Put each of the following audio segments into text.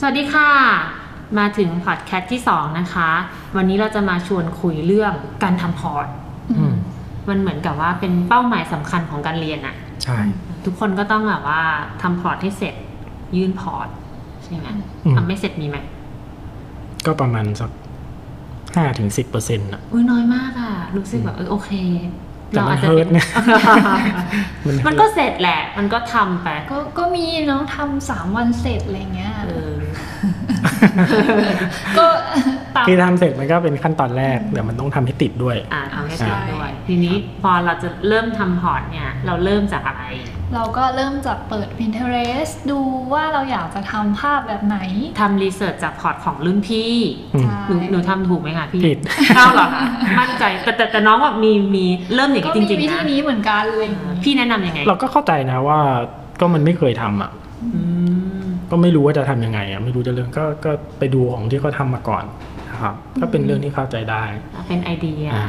สวัสดีค่ะ มาถึงพอดแคสต์ที่ 2 นะคะ วันนี้เราจะมาชวนคุยเรื่องการทำพอร์ตอืมมันเหมือนกับว่าเป็นเป้าหมายสำคัญของการเรียนอะใช่ ทุกคนก็ต้องแบบว่าทำพอร์ตให้เสร็จยื่นพอร์ตใช่ไหมอืมทำไม่เสร็จมีไหมก็ประมาณสักห้าถึงสิบเปอร์เซ็นต์อะอุ้ยน้อยมากอะรู้สึกแบบเออโอเค แต่มันจะ hurt เป็นเนี่ยมันมันก็เสร็จแหละ มันก็ทำไป ก็ก็มีน้องทำสามวันเสร็จอะไรเงี้ยเออก็ตามคือทำเสร็จมันก็เป็นขั้นตอนแรกแต่มันต้องทำให้ติดด้วย อ่าทำให้ใช่เสร็จด้วย ทีนี้พอเราจะเริ่มทำพอร์ตเนี่ย เราเริ่มจากอะไร เราก็เริ่มจากเปิด Pinterest ดูว่าเราอยากจะทำภาพแบบไหน ทำรีเสิร์ชจากพอร์ตของรุ่นพี่อืมใช่หนูหนูทำถูกไหมคะพี่ผิดเอ้าเหรอคะมั่นใจแต่แต่แต่น้องแบบมีมีเริ่มอย่างก็นี้จมีริงวิๆธีนะนี้เหมือนกันเลยพี่แนะนำยังไง เราก็เข้าใจนะว่าก็มันไม่เคยทำอะอืมก็ไม่รู้ว่าจะทำยังไงอะไม่รู้จะเรื่องก็ก็ไปดูของที่เขาทำมาก่อนนะครับก็เป็นเรื่องที่เข้าใจได้ เป็นไอเดียอ่า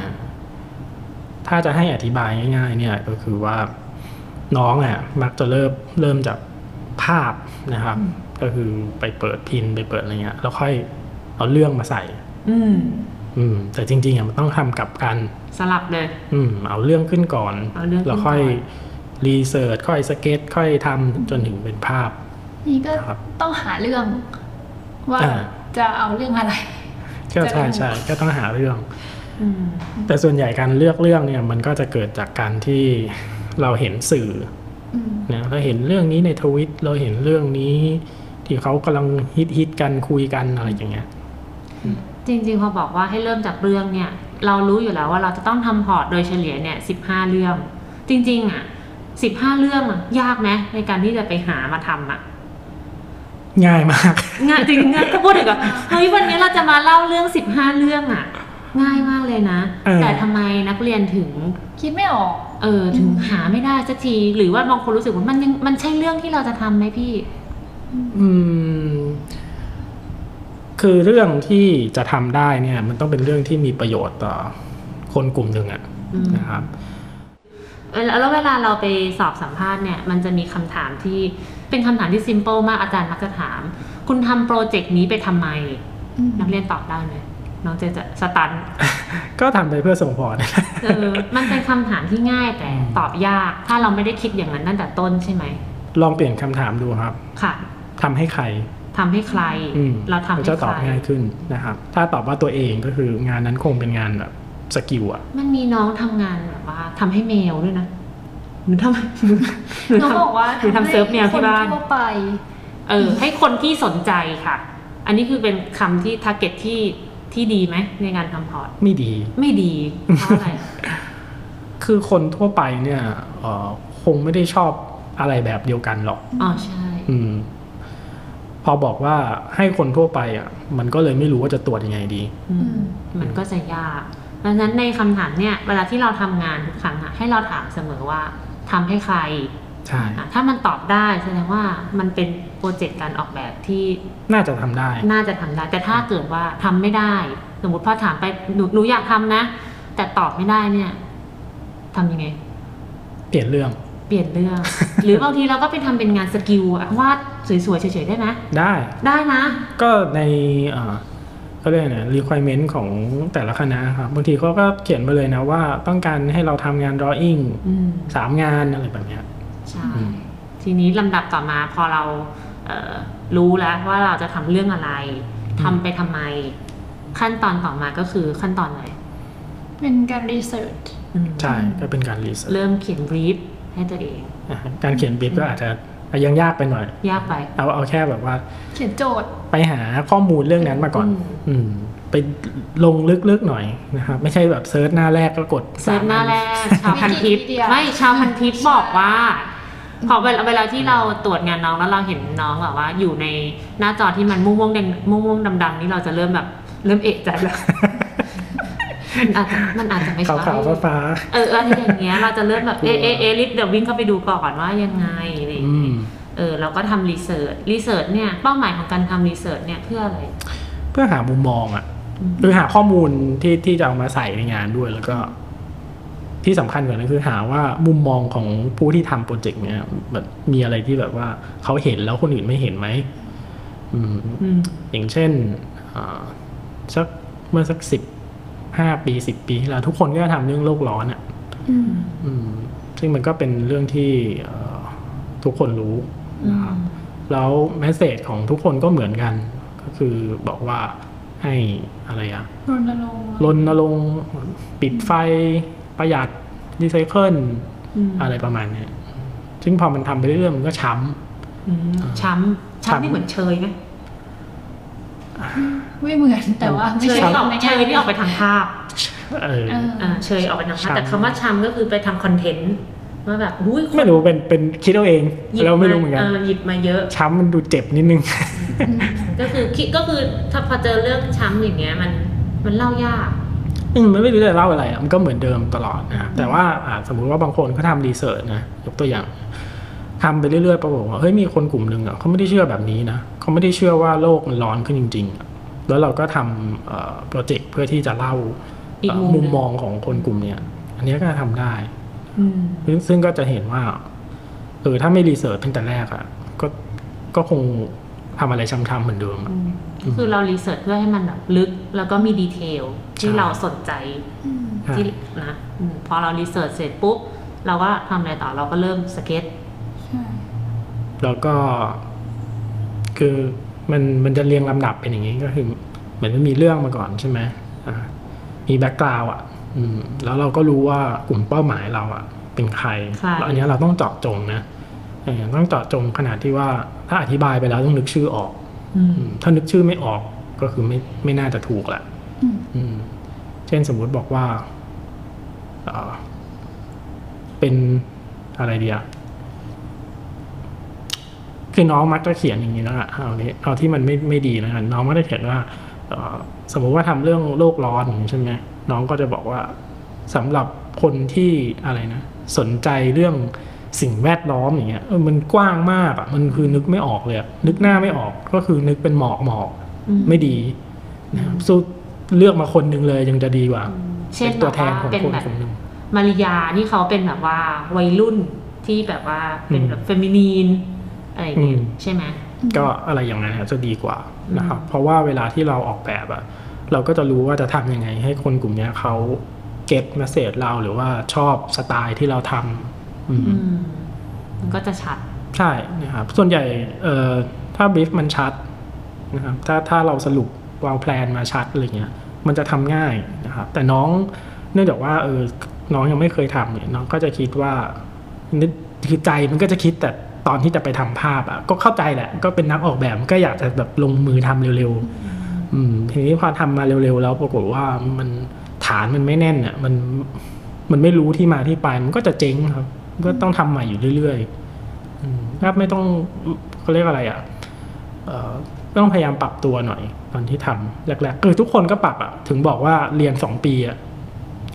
ถ้าจะให้อธิบายง่าย ๆ เนี่ยก็คือว่า น้องอะมักจะเริ่มเริ่มจากภาพนะครับ ก็คือไปเปิดพินไปเปิดอะไรเงี้ยแล้วค่อยเอาเรื่องมาใส่ อืมอืม แต่จริงๆอะมันต้องทำกลับกัน สลับเลย อืม เอาเรื่องขึ้นก่อน เอาเรื่องขึ้นแล้วค่อยก่รีเสิร์ชค่อยสเก็ต ค่อยทำจนถึงเป็นภาพ นี่ก็ครับต้องหาเรื่อง ว่าอ่า จะเอาเรื่องอะไร ก็จะใช่ดูใช่ก็ต้องหาเรื่อง อืมแต่ส่วนใหญ่การเลือกเรื่องเนี่ยมันก็จะเกิดจากการที่ เราเห็นสื่ออืมนะเราเห็นเรื่องนี้ในทวิตเราเห็นเรื่องนี้ที่เขากำลังฮิตฮิตกันคุยกันอะไรอย่างเงี้ยจริงๆพอบอกว่าให้เริ่มจากเรื่องเนี่ย เรารู้อยู่แล้วว่าเราจะต้องทำพอร์ตโดยเฉลี่ยเนี่ยสิบห้าเรื่อง จริง ๆ อะสิบห้าเรื่องอะยากไหมในการที่จะไปหามาทำอะง่ายมาก ง่ายจริงง่ายก็พูดถึงกับเฮ้ยวันนี้เราจะมาเล่าเรื่องสิบห้าเรื่องอะ ง่ายมากเลยนะเออแต่ทำไมนักเรียนถึงคิดไม่ออก เออถึงหาไม่ได้สักที หรือว่าบางคนรู้สึกว่ามันยังมันใช่เรื่องที่เราจะทำไหมพี่ อืม คือเรื่องที่จะทำได้เนี่ย มันต้องเป็นเรื่องที่มีประโยชน์ต่อคนกลุ่มหนึ่งอะอืม นะครับแล้วเวลาเราไปสอบสัมภาษณ์เนี่ย มันจะมีคำถามที่เป็นคำถามที่ซิมเ l ิลมากอาจารย์มักจะถาม คุณทำโปรเจกต์นี้ไปทำไมอืมนักเรียนตอบได้ไหม น้องเจจะสตัน ก็ทำไปเพื่อส่งพอร์ตเออมันเป็นคำถามที่ง่ายแต่ตอบยาก ถ้าเราไม่ได้คิดอย่างนั้นตั้งแต่ต้นใช่ไหม ลองเปลี่ยนคำถามดูครับ ค่ะทำให้ใครทำให้ใครอืมเราทำมันให้จะตอบใครง่ายขึ้นนะครับ ถ้าตอบว่าตัวเองก็คืองานนั้นคงเป็นงานแบบ skill อะมันมีน้องทำงานแบบว่าทำให้แมวด้วยนะหนูทำหนูหนูน้องทำบอกว่าหนูทำเซิร์ฟแมวที่บ้านคนทั่วไปเออ ให้คนที่สนใจค่ะ อันนี้คือเป็นคำที่ target ที่ ที่ดีไหมในงานทำพอร์ต ไม่ดี ไม่ดีเพราะอะไร คือคนทั่วไปเนี่ยเอ่อคงไม่ได้ชอบอะไรแบบเดียวกันหรอก อ๋อใช่ อืม พอบอกว่าให้คนทั่วไปอะ มันก็เลยไม่รู้ว่าจะตรวจยังไงดี อืม มันก็จะยากดังนั้นในคำถามเนี่ย เวลาที่เราทำงานทุกครั้งอะให้เราถามเสมอว่าทำให้ใครใช่อะถ้ามันตอบได้แสดงว่ามันเป็น โปรเจกต์การออกแบบที่น่าจะทำได้ น่าจะทำได้ แต่ถ้าเกิดว่าทำไม่ได้ สมมติพอถามไปหนูหนูอยากทำนะ แต่ตอบไม่ได้เนี่ยทำยังไง เปลี่ยนเรื่อง เปลี่ยนเรื่อง หรือบางทีเราก็ไปทำเป็นงานสกิลอะวาดสวยๆเฉยๆได้ไหมได้ ได้นะ ก็ในเอ่อเขาเรียกนะ requirement ของแต่ละคณะครับบางทีเขาก็เขียนมาเลยนะว่าต้องการให้เราทำงาน drawing อืมสามงานอะไรแบบเนี้ยใช่อืมทีนี้ลำดับต่อมาพอเราเอ่อ รู้แล้วว่าเราจะทำเรื่องอะไรทำไปทำไม ขั้นตอนต่อมาก็คือขั้นตอนไหนเป็นการ researchอืมใช่ก็เป็นการ research เริ่มเขียน brief ให้ตัวเองอะการเขียนบีบก็อาจจะยังยากไปหน่อย ยากไป เอาเอาแค่แบบว่า เขียนโจทย์ไปหาข้อมูลเรื่องนั้นมาก่อน อืมอืมไปลงลึกๆหน่อยนะครับไม่ใช่แบบ search หน้าแรกก็กด searchหน้าแรกชาวพันทิป Wikipedia ไม่ชาวพันทิปบอกว่า พอเวลาเวลาที่เราตรวจงานน้องแล้วเราเห็นน้องแบบว่า อยู่ในหน้าจอที่มันม่วงม่วงๆแดงม่วงม่วงๆดำๆนี่เราจะเริ่มแบบเริ่มเอะใจแล้วมันอาจจะมันอาจจะไม่ขาวใช่ขาวๆฟ้าเอออะไรอย่างเงี้ย เราจะเริ่มแบบเอะเอะเอะรีบเดี๋ยววิ่งเข้าไปดูก่อนว่ายังไงอะไรๆอย่างเงี้มเออเราก็ทำ research research เนี่ยเป้าหมายของการทำ research เนี่ยเพื่ออะไร เพื่อหามุมมองอะอืมคือหาข้อมูลที่ที่จะเอามาใส่ในงานด้วยแล้วก็ ที่สำคัญกว่านั้นคือหาว่ามุมมองของผู้ที่ทำโปรเจกต์เนี้ยแบบมีอะไรที่แบบว่าเขาเห็นแล้วคนอื่นไม่เห็นไหมอืมอืมอย่างเช่นอ่าสักเมื่อสักสิบห้าปีสิบปีที่แล้วทุกคนก็ทำเรื่องโลกร้อนอะอืมอืมซึ่งมันก็เป็นเรื่องที่เอ่อทุกคนรู้นะครับแล้วแมสเซจของทุกคนก็เหมือนกัน ก็คือบอกว่าให้อะไรอะรณรงค์รณรงค์ปิดไฟ ประหยัดรีไซเคิลอืมอะไรประมาณเนี้ยซึ่งพอมันทำไปเรื่อยๆมันก็ช้อืมช้ำช้ำนี่เหมือนเชยไหมไม่เหมือนแต่ว่าไม่เชยใช่ที่ออกในเชแง่ยที่ออกไปทางภาพำเออเอออ่าเชยออกไปทางภาพช้ำแต่คำว่าช้ำก็คือไปทำคอนเทนต์ว่าแบบอุ้ยคนไม่รู้เป็นเป็นคิดเอาเองหยิบเราไม่รู้เหมือนกันหยิบมาเยอะช้ำมันดูเจ็บนิดนึงอืมก็คือคิดก็คือถ้าพอเจอเรื่องช้ำอย่างเงี้ยมันมันเล่ายากอื มมันไม่รู้จะเล่าอะไรอะมันก็เหมือนเดิมตลอดนะครับแต่ว่าอ่าสมมุติว่าบางคนเขาทำรีเสิร์ชนะยกตัวอย่างทำไปเรื่อยๆปรากฏว่าเฮ้ยมีคนกลุ่มหนึ่งอะเขาไม่ได้เชื่อแบบนี้นะเขาไม่ได้เชื่อว่าโลกมันร้อนขึ้นจริงๆอะแล้วเราก็ทำโปรเจกต์เพื่อที่จะเล่าอีกเอ่อมุมหนึ่งมุมมองของคนกลุ่มเนี้ยอันเนี้ยก็ทำได้อืมซึ่งซึ่งก็จะเห็นว่าเออถ้าไม่ research ตั้งแต่แรกอะก็ก็คง ทำอะไรซ้ำๆเหมือนเดิมอะก็คือเรา research เพื่อให้มันแบบลึกแล้วก็มี detail ที่ใช่เราสนใจอืมใช่ที่นะอืมพอเรา research เสร็จปุ๊บ เราก็ทำอะไรต่อเราก็เริ่มสเก็ตใช่แล้วก็ คือมันมันจะเรียงลำดับเป็นอย่างนี้ก็คือ เหมือนมันมีเรื่องมาก่อนใช่ไหมอ่ามี background อะอืมแล้วเราก็รู้ว่ากลุ่มเป้าหมายเราอะ เป็นใครใครแล้วอันเนี้ยเราต้องเจาะจงนะ เออต้องเจาะจงขนาดที่ว่าถ้าอธิบายไปแล้วต้องนึกชื่อออกอืมอืมถ้านึกชื่อไม่ออกก็คือไม่ไม่น่าจะถูกแหละอืมอืมเช่นสมมุติบอกว่าเอ่อเป็นอะไรเดียคือน้องมักจะเขียนอย่างนี้แล้วอะเอานี้เอาที่มันไม่ไม่ดีแล้วกันน้องมักจะเขียนว่าเอ่อสมมุติว่าทำเรื่องโลกร้อนอย่างนี้ใช่ไหมน้องก็จะบอกว่าสำหรับคนที่อะไรนะ สนใจเรื่อง สิ่งแวดล้อมอย่างเงี้ยเออมันกว้างมากอะมันคือนึกไม่ออกเลยอะนึกหน้าไม่ออกก็คือนึกเป็นหมอกหมอกอืมไม่ดีนะครับสู้เลือกมาคนหนึ่งเลยยังจะดีกว่าเช่นเป็นแบตัวบแทว่านของเป็นคนแบบคนหนึ่งมาริยาที่เขาเป็นแบบว่าวัยรุ่นที่แบบว่าเป็นอืมแบบเฟมินีนอะไรอย่างเงี้ยอืมใช่ไหมก็อะไรอย่างนั้นจะดีกว่านะครับอืมเพราะว่าเวลาที่เราออกแบบอะเราก็จะรู้ว่าจะทำยังไงให้คนกลุ่มเนี้ยเขาเก็ตมสเซจเราหรือว่าชอบสไตล์ที่เราทำอื มอืมมันก็จะชัด ใช่นะครับ ส่วนใหญ่เอ่อถ้าบ r ีฟมันชัดนะครับถ้าถ้าเราสรุปวางแพลนมาชัดอะไรเงี้ย มันจะทำง่ายนะครับ แต่น้องเนื่องจากว่าเออน้องยังไม่เคยทำเนี่ยน้องก็จะคิดว่านึกคือใจมันก็จะคิดแต่ตอนที่จะไปทำภาพอะก็เข้าใจแหละ ก็เป็นนักออกแบบมันก็อยากจะแบบลงมือทำเร็วๆอืมทีนี้พอทำมาเร็วๆแล้วปรากฏว่ามันฐานมันไม่แน่นอะมันมันไม่รู้ที่มาที่ไปมันก็จะเจ๊งครับ ก็ต้องทำใหม่อยู่เรื่อยๆอืมครับไม่ต้องเขาเรียกอะไรอะเอ่อต้องพยายามปรับตัวหน่อย ตอนที่ทำแรกๆคือทุกคนก็ปรับอะ ถึงบอกว่าเรียนสองปีอะ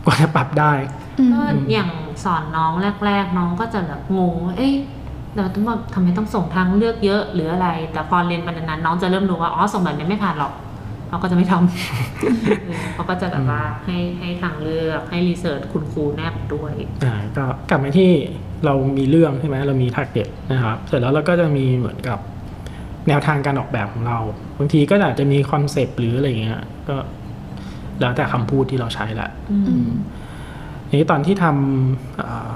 กว่าจะปรับได้อืมก็อย่างสอนน้องแรก ๆ น้องก็จะแบบงงว่าเอ๊ะเราต้องแบบทำไมต้องส่งทางเลือกเยอะหรืออะไร แต่พอเรียนไปนานๆน้องจะเริ่มรู้ว่า อ๋อส่งแบบนี้ไม่ผ่านหรอก เขาก็จะไม่ทำเออเขาก็จะแบบว่าให้ให้ทางเลือกให้ research คุณครูแนบด้วยอ่าก็กลับมาที่เรามีเรื่องใช่ไหมเรามี target นะครับ เสร็จแล้วเราก็จะมีเหมือนกับแนวทางการออกแบบของเรา บางทีก็อาจจะมี concept หรืออะไรเงี้ย ก็แล้วแต่คำพูดที่เราใช้แหละอืมอืมทีนี้ตอนที่ทำอ่า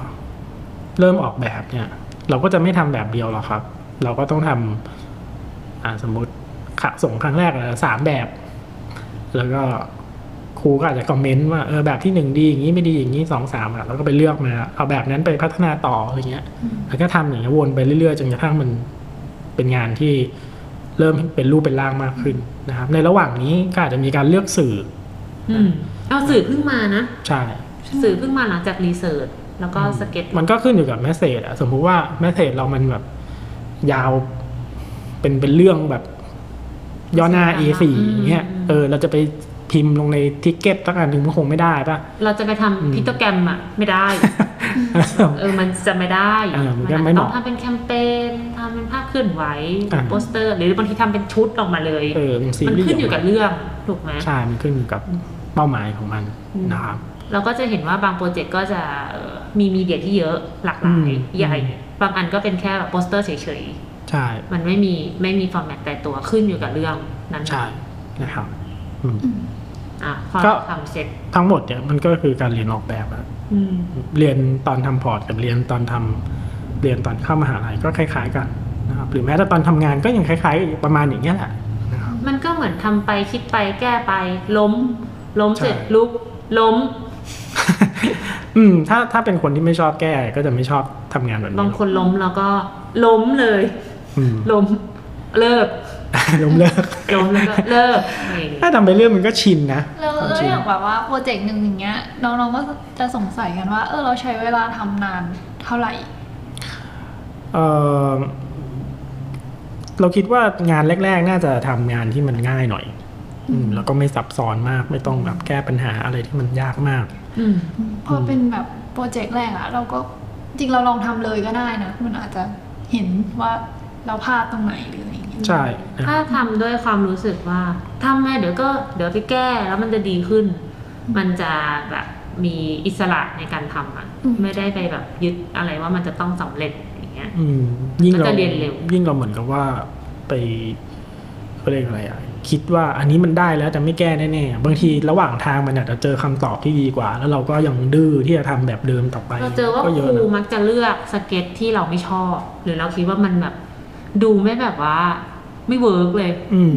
เริ่มออกแบบเนี่ย เราก็จะไม่ทำแบบเดียวหรอกครับ เราก็ต้องทำอ่าสมมติขะส่งครั้งแรกเลยสามแบบ แล้วก็ครูก็อาจจะคอมเมนต์ว่าเออแบบที่หนึ่งดีอย่างนี้ไม่ดีอย่างนี้สองสามอะเราก็ไปเลือกมา เอาแบบนั้นไปพัฒนาต่ออะไรเงี้ย แล้วก็ทำอย่างเงี้ยวนไปเรื่อยๆจนกระทั่งมันเป็นงานที่เริ่มเป็นรูปเป็นร่างมากขึ้นนะครับ ในระหว่างนี้ก็อาจจะมีการเลือกสื่ออืมเอาสื่อเพิ่งมานะใช่สื่อเพิ่งมาหลังจาก research แล้วก็สเก็ตมันก็ขึ้นอยู่กับ message อะสมมุติว่า message เรามันแบบยาวเป็นเป็นเรื่องแบบ ย่อหน้า A4 อย่างเงี้ยเออเราจะไปพิมพ์ลงใน ticket ตั้งอันหนึ่งมันคงไม่ได้ป่ะเราจะไปทำอืม pictogram อะไม่ได้ เออมันจะไม่ได้เออมันก็ไม่เหมาะอาจจะต้องทำเป็นแคมเปญทำเป็นภาพเคลื่อนไหวอ่าโปสเตอร์ หรือบางทีทำเป็นชุดออกมาเลยเออเป็นซีรีส์มันขึ้นอยู่กับเรื่องถูกไหมใช่มันขึ้นอยู่กับเป้าหมายของมันอืมนะครับเราก็จะเห็นว่าบาง project ก็จะเอ่อมี media ที่เยอะหลากหลายอืมใหญ่ บางอันก็เป็นแค่แบบโปสเตอร์เฉย ใช่ มันไม่มีไม่มี format แต่ตัวขึ้นอยู่กับเรื่องนั้นๆใช่นะครับอืมอืมอะพอก็ทำเสร็จทั้งหมดเนี่ยมันก็คือการเรียนออกแบบอะอืมเรียนตอนทำพอร์ตกับเรียนตอนทำเรียนตอนเข้ามหาลัยก็คล้ายๆกันนะครับหรือแม้แต่ตอนทำงานก็ยังคล้าย ๆ ประมาณอย่างเงี้ยแหละนะครับมันก็เหมือนทำไปคิดไปแก้ไป ล้ม ล้มเสร็จใช่ลุก ล้ม อืม ถ้าถ้าเป็นคนที่ไม่ชอบแก้ก็จะไม่ชอบทำงานแบบนี้บางคนล้มแล้วก็ล้มเลยอืม ล้มเลิกล้มเลิกล้มแล้วก็เลิกอะไรอย่างงี้ถ้าทำไปเรื่องมันก็ชินนะแล้วความแล้วชินอย่างแบบว่าโปรเจกต์หนึ่งอย่างเงี้ยน้องๆก็จะสงสัยกันว่า เออเราใช้เวลาทำนานเท่าไหร่เออเราคิดว่างานแรก ๆ น่าจะทำงานที่มันง่ายหน่อยอืมแล้วก็ไม่ซับซ้อนมากไม่ต้องแบบแก้ปัญหาอะไรที่มันยากมากอืมพอเป็นแบบโปรเจกต์แรกอะเราก็จริงเราลองทำเลยก็ได้นะ มันอาจจะเห็นว่า เราพลาดตรงไหนหรืออะไรอย่างเงี้ยใช่นะถ้าทำด้วยความรู้สึกว่าทำไงเดี๋ยวก็เดี๋ยวไปแก้แล้วมันจะดีขึ้น มันจะแบบมีอิสระในการทำอะไม่ได้ไปแบบยึดอะไรว่ามันจะต้องสำเร็จอย่างเงี้ย อืมยิ่งเราก็จะเรียนเร็ว ยิ่งเราเหมือนกับว่าไปเขาเรียกอะไรอะคิดว่าอันนี้มันได้แล้วจะไม่แก้แน่ๆบางทีระหว่างทางมันอาจจะเจอคำตอบที่ดีกว่า แล้วเราก็ยังดื้อที่จะทำแบบเดิมต่อไปเราเจอว่าก็คเยอะรูนะมักจะเลือกสเก็ตที่เราไม่ชอบ หรือเราคิดว่ามันแบบ ดูไม่แบบว่า ไม่ work เลย อืม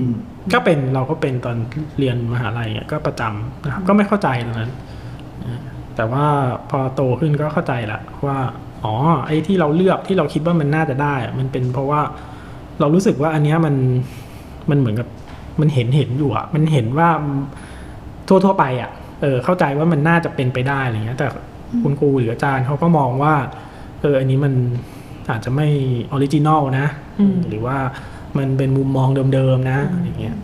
ก็เป็นเราก็เป็นตอนเรียนมหาลัยอะก็ประจำนะครับ ก็ไม่เข้าใจตอนนั้นนะแต่ว่าพอโตขึ้นก็เข้าใจละว่าอ๋อไอ้ที่เราเลือกที่เราคิดว่ามันน่าจะได้อะมันเป็นเพราะว่าเรารู้สึกว่าอันเนี้ยมันมันเหมือนกับมันเห็นเห็นอยู่อะมันเห็นว่าทั่วทั่วไปอะเออเข้าใจว่ามันน่าจะเป็นไปได้อะไรเงี้ย แต่คุณครูหรืออาจารย์เขาก็มองว่า เอออันนี้มัน อาจจะไม่ original นะอืมหรือว่ามันเป็นมุมมองเดิมๆนะอะไรเงี้ย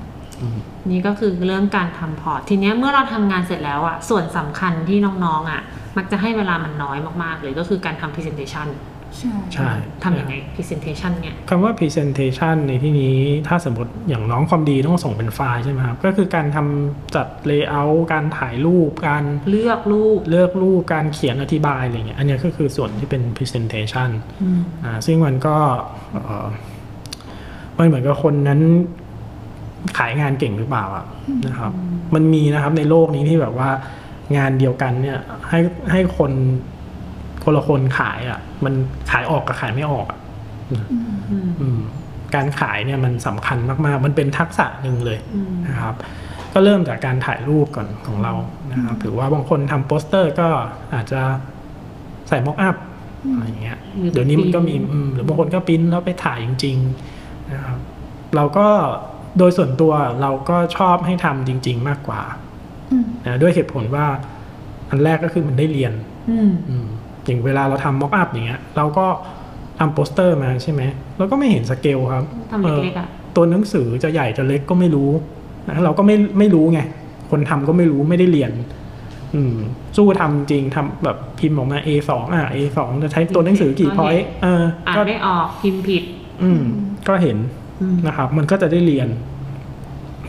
อืมนี่ก็คือเรื่องการทำ port ทีเนี้ยเมื่อเราทำงานเสร็จแล้วอะส่วนสำคัญที่น้องๆอะมักจะให้เวลามันน้อยมากๆเลยก็คือการทำ presentation ใช่ใช่ทำยังไง presentation เนี่ยคำว่า presentation ในที่นี้ถ้าสมมติอย่างน้องความดีต้องส่งเป็นไฟล์ใช่ไหมครับ ก็คือการทำจัด layout การถ่ายรูป การเลือกรูป เลือกรูป การเขียนอธิบายอะไรเงี้ย อันเนี้ยก็คือส่วนที่เป็น presentation อืมอ่าซึ่งมันก็เอ่อมันเหมือนกับคนนั้นขายงานเก่งหรือเปล่าอะนะครับ มันมีนะครับในโลกนี้ที่แบบว่างานเดียวกันเนี่ยให้ให้คน คนละคนขายอะมันขายออกกับขายไม่ออกอะอืมอืมอืมการขายเนี่ยมันสำคัญมากๆ มันเป็นทักษะหนึ่งเลยอืมนะครับ ก็เริ่มจากการถ่ายรูปก่อนของเรานะครับหรือว่าบางคนทำโปสเตอร์ก็อาจจะใส่ mockup อะไรอย่างเงี้ยหรือเดี๋ยวนี้มันก็มีปริ้นอืมหรือบางคนก็ปริ้นแล้วไปถ่ายจริงๆนะครับเราก็โดยส่วนตัวเราก็ชอบให้ทำจริง ๆ มากกว่าอืมนะด้วยเหตุผลว่า อันแรกก็คือมันได้เรียน อืม อืมอย่างเวลาเราทำ mockup อย่างเงี้ยเราก็ทำโปสเตอร์มาใช่ไหมเราก็ไม่เห็นสเกลครับทำเล็กๆอะเออตัวหนังสือจะใหญ่จะเล็กก็ไม่รู้นะเราก็ไม่ไม่รู้ไง คนทำก็ไม่รู้ไม่ได้เรียน อืม สู้ทำจริงทำแบบพิมพ์ออกมา A2 อะ A2 จะใช้ตัวหนังสือกี่ point เอออ่านก็ไม่ออกพิมพ์ผิด อืม ก็เห็นอืมนะครับ มันก็จะได้เรียน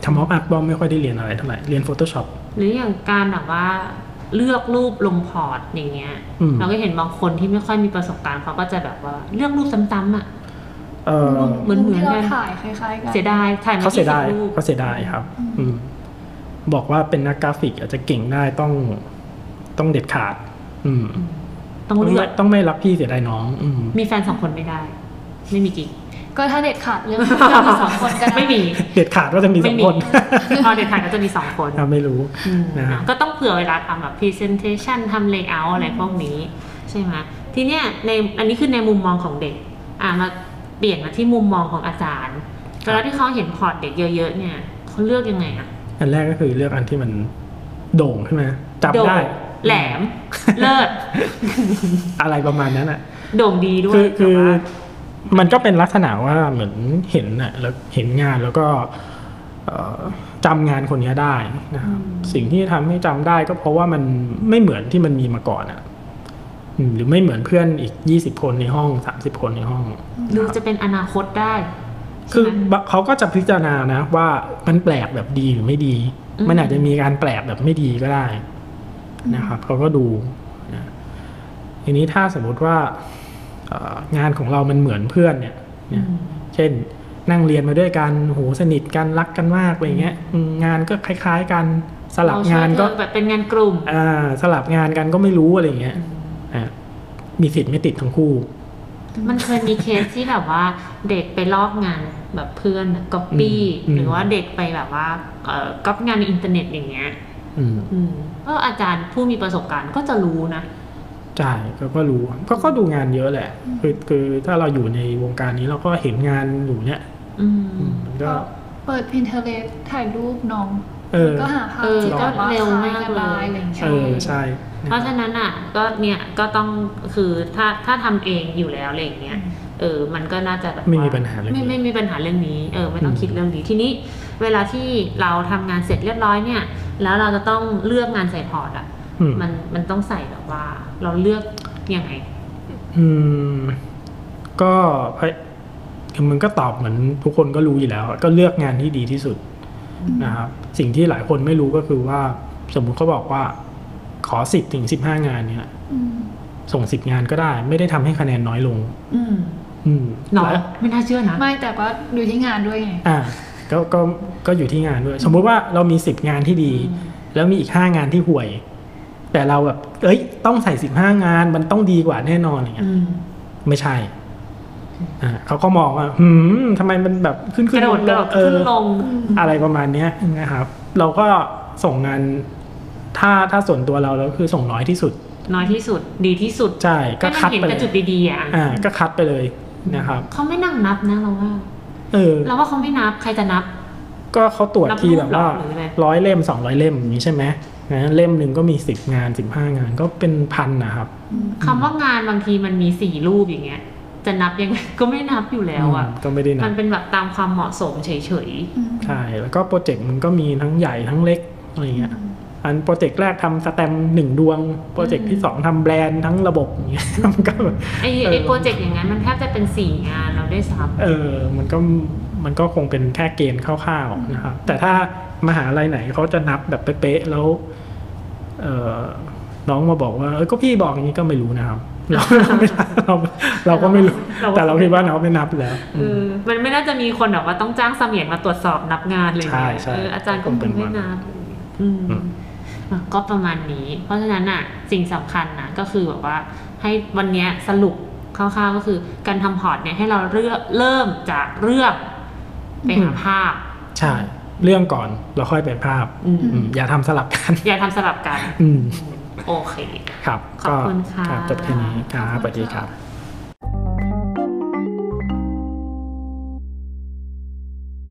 ทำ mockup ก็ไม่ค่อยได้เรียนอะไรเท่าไหร่เรียน Photoshop หรืออย่างการแบบว่า เลือกรูปลง port อย่างเงี้ยอืมเราก็เห็นบางคนที่ไม่ค่อยมีประสบการณ์เขาก็จะแบบว่าเลือกรูปซ้ำๆอะเออเหมือนเหมือนที่กัเรานถ่ายคล้ายๆกันเสียดายถ่ายมาเขาเสียดาย20รูปเขาเสียดายครับ อืมบอกว่าเป็นนักกราฟิกอาจจะเก่งได้ต้องต้องเด็ดขาด อืม ต้องเลือกต้องไม่รับพี่เสียดายน้อง อืมมีแฟนสองคนไม่ได้ ไม่มีกิ๊ก ก็ถ้าเด็ดขาดเรื่องเรื่องมีสองคนก็ได้ ไม่มีเด็ดขาดก็จะมีสไม่องมีคนพอเด็ดขาดก็จะมีสองคนถ้าไม่รู้อืมนะฮะ ก็ต้องเผื่อเวลาทำแบบ presentation ทำ layout อะไรพวกนี้ ใช่ไหมทีเนี้ยในอันนี้คือในมุมมองของเด็ก อ่ามาเปลี่ยนมาที่มุมมองของอาจารย์เวลาที่เขาเห็นพอร์ตเด็กเยอะๆเนี่ยเขาเลือกยังไงอะอันแรกก็คือเลือกอันที่มันโด่งใช่ไหมจับโด่งได้ แหลม เลิศ อะไรประมาณนั้นอะ โด่งดีด้วยคือคือแต่ว่า มันก็เป็นลักษณะว่าเหมือนเห็นน่ะแล้วเห็นงานแล้วก็เอ่อจำงานคนนี้ได้นะครับสิ่งที่ทำให้จำได้ก็เพราะว่ามันไม่เหมือนที่มันมีมาก่อนอะอืมหรือไม่เหมือนเพื่อนอีกยี่สิบคนในห้องสามสิบคนในห้องดูจะเป็นอนาคตได้ คือใช่ไหมเขาก็จะพิจารณานะ ว่ามันแปลกแบบดีหรือไม่ดีอืมมันอาจจะมีการแปลกแบบไม่ดีก็ได้ นะครับเขาก็ดูนะทีนี้ถ้าสมมุติว่าเอ่อ งานของเรามันเหมือนเพื่อนเนี่ยอืเนี่ยมเเช่นนั่งเรียนมาด้วยกันโหสนิทกันรักกันมากอะไรเงี้ยอืมงานก็คล้ายๆกันสลับงานก็เรช่วยเธอแบบเป็นงานกลุ่มอ่าสลับงานกันก็ไม่รู้อะไรเงี้ยอ่ามีสิทธิ์ไม่ติดทั้งคู่ มันเคยมีเคสที่แบบว่าเด็กไปลอกงานแบบเพื่อนก๊อปปี้อืมหรือว่าเด็กไปแบบว่าเอ่อก๊อปงานในอินเทอร์เน็ตอย่างเงี้ยอืมอืมก็อาจารย์ผู้มีประสบการณ์ก็จะรู้นะ ใช่ก็ก็รู้ก็ก็ดูงานเยอะแหละ คือคือถ้าเราอยู่ในวงการนี้เราก็เห็นงานอยู่เนี่ยอืมอืมมันก็ก็ เปิด Pinterest ถ่ายรูปน้องเออ ก็หาภาพเออที่ก็แบบว่าเร็วคล้ายมากกันเลยได้อะไรอย่างเงี้ย เออใช่เพราะฉะนั้นอะก็เนี่ยก็ต้องคือถ้าถ้าทำเองอยู่แล้วอะไรอย่างเงี้ยเออมันก็น่าจะแบบว่ไม่มีปัญหาเรื่องไม่นี้ไม่มีปัญหาเรื่องนี้เออไม่ต้องอืม คิดเรื่องนี้ทีนี้ เวลาที่เราทำงานเสร็จเรียบร้อยเนี่ย แล้วเราจะต้องเลือกงานใส่พอร์ตอะอื มมันมันต้องใส่แบบว่า เราเลือกยังไง อืม ก็พยคือมันก็ตอบเหมือนทุกคนก็รู้อยู่แล้ว ก็เลือกงานที่ดีที่สุดนะครับ สิ่งที่หลายคนไม่รู้ก็คือว่า สมมุติเขาบอกว่า ขอสิบถึงสิบห้างานเนี่ยอืมส่งสิบงานก็ได้ ไม่ได้ทำให้คะแนนน้อยลง อืมอืมหรอและไม่น่าเชื่อนะ ไม่แต่ว่าดูที่งานด้วยไงอ่าก็ก็ก็อยู่ที่งานด้วย สมมุติว่าเรามีสิบงานที่ดีอืมแล้วมีอีกห้างานที่ห่วย แต่เราแบบ เอ้ย ต้องใส่สิบห้างานมันต้องดีกว่าแน่นอนอย่างเงี้ยอืมไม่ใช่อ่าเขาก็มองว่าหืมทำไมมันแบบขึ้นกขึ้นระโดดกระโดดเอขึ้นอลงอะไรประมาณเนี้ยนะครับ เราก็ส่งงาน ถ้าถ้าส่วนตัวเราแล้วคือส่งน้อยที่สุด น้อยที่สุด ดีที่สุด ใช่ ก็ให้คัมันดเห็นไปแต่เลจุดยดีๆอะอ่า ก็คัดไปเลยนะครับเขาไม่นั่งนับนะเราว่า เออ เราว่าเขาไม่นับใครจะนับ ก็เขาตรวจนับทีรูปแบบว่าเหรอหรือไงร้อยเล่มสองร้อยเล่มอย่างนี้ใช่ไหม นะเล่มหนึ่งก็มีสิบงานสิบห้างานก็เป็นพันนะครับคำว่างานบางทีมันมีสี่รูปอย่างเงี้ย จะนับยังไงก็ไม่นับอยู่แล้วอะอืมก็ไม่ได้มันะนเป็นแบบตามความเหมาะสมเฉยอืมใช่แล้วก็โปรเจกต์มันก็มีทั้งใหญ่ทั้งเล็กอะไรเงี้ยอันโปรเจกต์แรกทำสแตมป์หนึ่งดวง โปรเจกต์ที่สองทำแบรนด์ทั้งระบบอย่างเงี้ยมันก็แบบๆไอ้เออไอ้โปรเจกต์อย่างนั้นมันแทบจะเป็นสี่งานเราได้ซ้ำเออ มันก็มันก็คงเป็นแค่เกณฑ์คร่าวๆนะครับแต่ถ้า มหาลัยไหนเขาจะนับแบบเป๊ะๆแล้วเออน้องมาบอกว่าเออก็พี่บอกอย่างนี้ก็ไม่รู้นะครับเราเราไม่เราเราก็ไม่รู้ แต่เราคิดว่าน้องไม่นับแล้วเออมันไม่น่าจะมีคนแบบว่าต้องจ้างเสมียนมาตรวจสอบนับงานเลยใช่ใช่เอออาจารย์ก็คงคเป็นงไม่วันนับอืมอืมอะก็ประมาณนี้ เพราะฉะนั้นอะสิ่งสำคัญนะก็คือแบบว่าให้วันเนี้ยสรุปคร่าวๆก็คือการทำพอร์ตเนี่ยให้เราเลือกเริ่มจากเรื่องไปหาภาพ ใช่ เรื่องก่อนแล้วค่อยไปภาพอืมอืมอย่าทำสลับกัน อย่าทำสลับกันอืมโอเค ครับ ขอบคุณค่ะรับจบแค่นี้ครับสวัสดีครับ